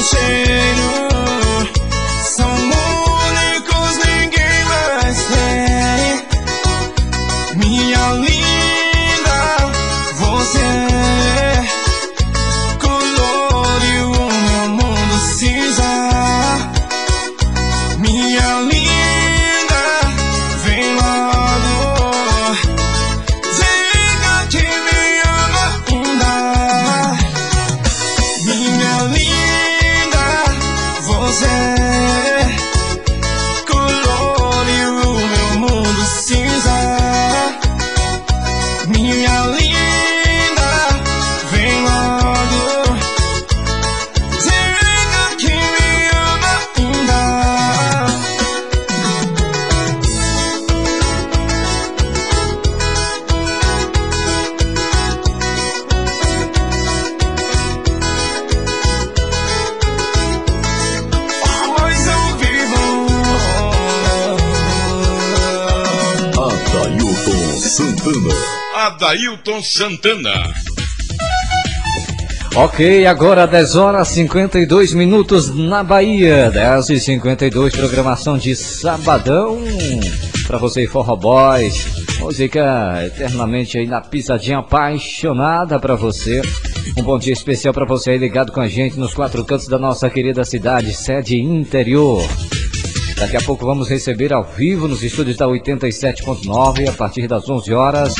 conselho. Adailton Santana. Ok, agora 10 horas 52 minutos na Bahia. 10 e 52 programação de sabadão. Pra você, Forró Boys. Música eternamente aí na pisadinha apaixonada pra você. Um bom dia especial para você aí ligado com a gente nos quatro cantos da nossa querida cidade, sede interior. Daqui a pouco vamos receber ao vivo nos estúdios da 87.9 a partir das 11 horas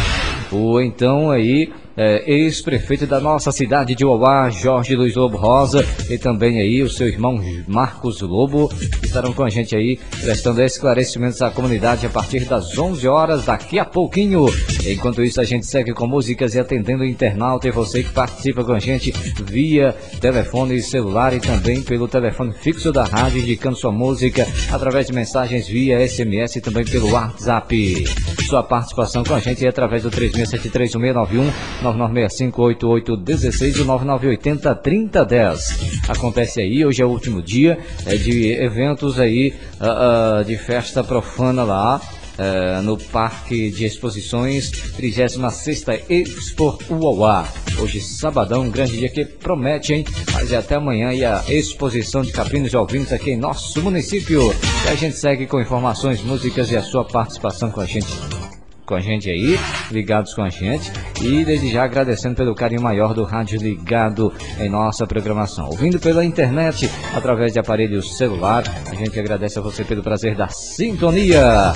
o então aí é, ex-prefeito da nossa cidade de Uauá, Jorge Luiz Lobo Rosa, e também aí o seu irmão Marcos Lobo, estarão com a gente aí, prestando esclarecimentos à comunidade a partir das 11 horas, daqui a pouquinho. Enquanto isso, a gente segue com músicas e atendendo o internauta e você que participa com a gente via telefone celular e também pelo telefone fixo da rádio, indicando sua música através de mensagens via SMS e também pelo WhatsApp. Sua participação com a gente através do 36731691 99658816 e 99803010. Acontece aí, hoje é o último dia é, de eventos aí, uh, uh, de festa profana lá. Uh, no Parque de Exposições 36 Expo Uauá. Hoje, sabadão, um grande dia que promete, hein? Mas é até amanhã e a exposição de caprinos e ovinos aqui em nosso município. E a gente segue com informações, músicas e a sua participação com a gente com a gente aí, ligados com a gente. E desde já agradecendo pelo carinho maior do rádio ligado em nossa programação. Ouvindo pela internet, através de aparelho celular, a gente agradece a você pelo prazer da sintonia.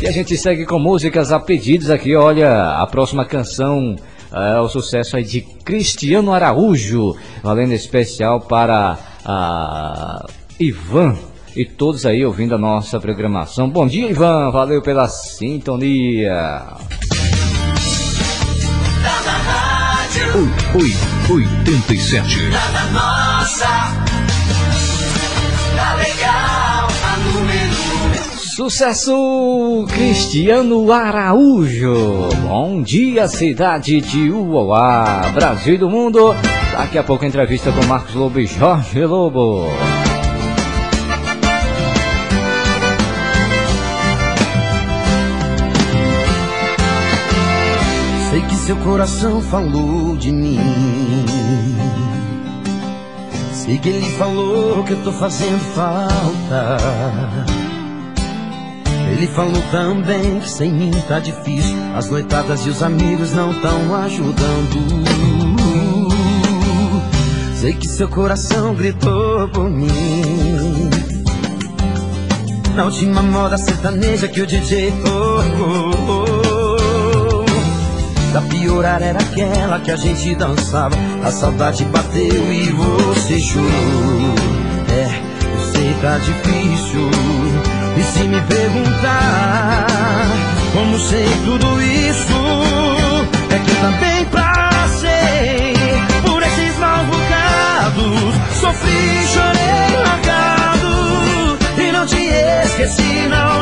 E a gente segue com músicas a pedidos aqui. Olha, a próxima canção é o sucesso aí de Cristiano Araújo, valendo especial para a Ivan e todos aí ouvindo a nossa programação. Bom dia, Ivan. Valeu pela sintonia. Oi, oi, 87. Tá nossa. Tá legal, tá número. Sucesso Cristiano Araújo. Bom dia, cidade de Uauá, Brasil e do mundo. Daqui a pouco entrevista com Marcos Lobo e Jorge Lobo. Seu coração falou de mim. Sei que ele falou que eu tô fazendo falta. Ele falou também que sem mim tá difícil. As noitadas e os amigos não tão ajudando. Sei que seu coração gritou por mim. Na última moda sertaneja que o DJ tocou. Da piorar era aquela que a gente dançava. A saudade bateu e você chorou. É, eu sei tá difícil. E se me perguntar como sei tudo isso, é que também passei por esses maus bocados. Sofri, chorei, largado. E não te esqueci, não,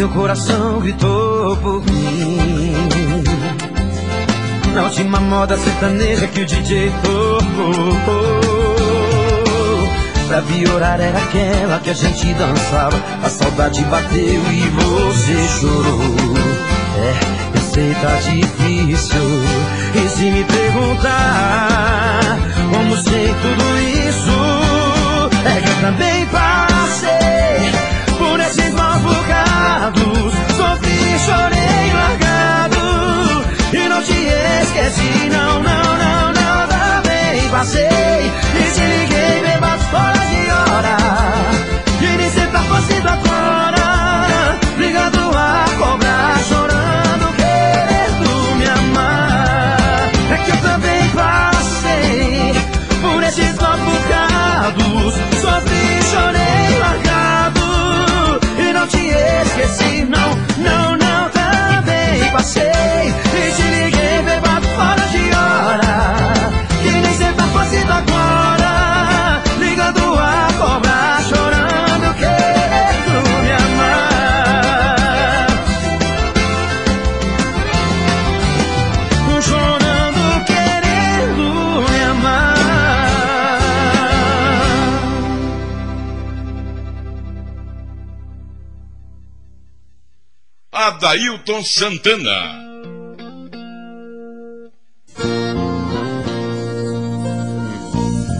seu coração gritou por mim. Na última moda sertaneja que o DJ tocou. Pra piorar era aquela que a gente dançava. A saudade bateu e você chorou. É, eu sei tá difícil. E se me perguntar como sei tudo isso, Adailton Santana.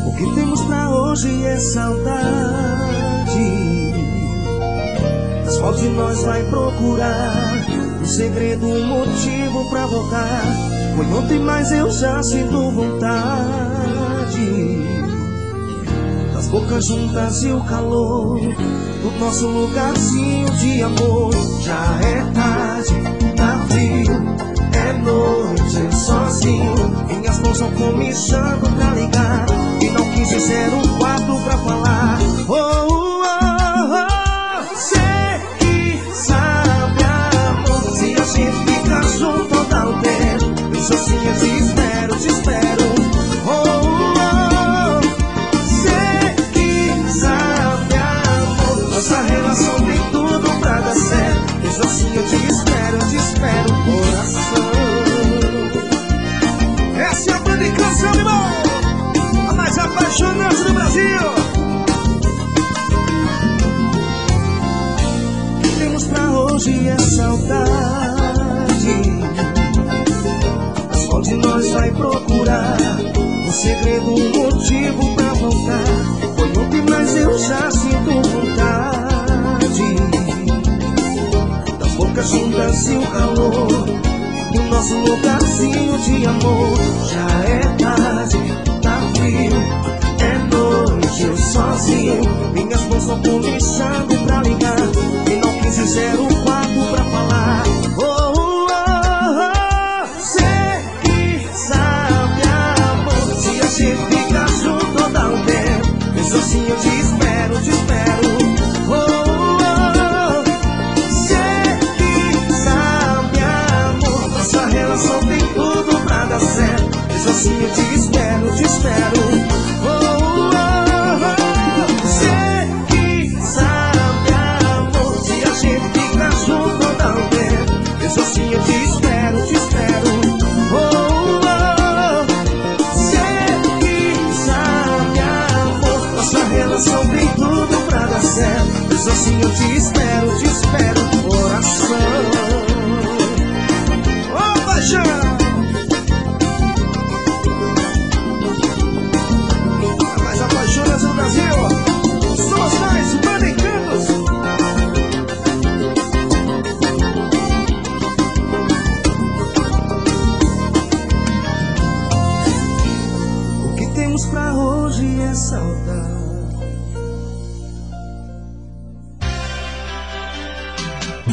O que temos pra hoje é saudade. Mas qual de nós vai procurar um segredo, um motivo pra voltar? Foi ontem, mas eu já sinto vontade. Bocas juntas e o calor do nosso lugarzinho de amor. Já é tarde, tá frio, é noite, sozinho. Minhas mãos estão comichando pra ligar. E não quis dizer um quarto pra falar. Oh, hoje é saudade. Mas qual de nós vai procurar um segredo, um motivo pra voltar? Foi ontem, mas eu já sinto vontade das bocas juntas e o calor do nosso lugarzinho de amor. Já é tarde, tá frio, é noite, eu sozinho. Minhas mãos estão comichando pra assim eu te espero, te espero.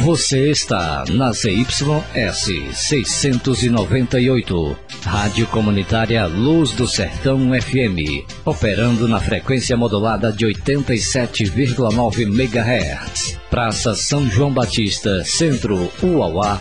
Você está na ZYS 698, Rádio Comunitária Luz do Sertão FM, operando na frequência modulada de 87,9 MHz. Praça São João Batista, Centro, Uauá,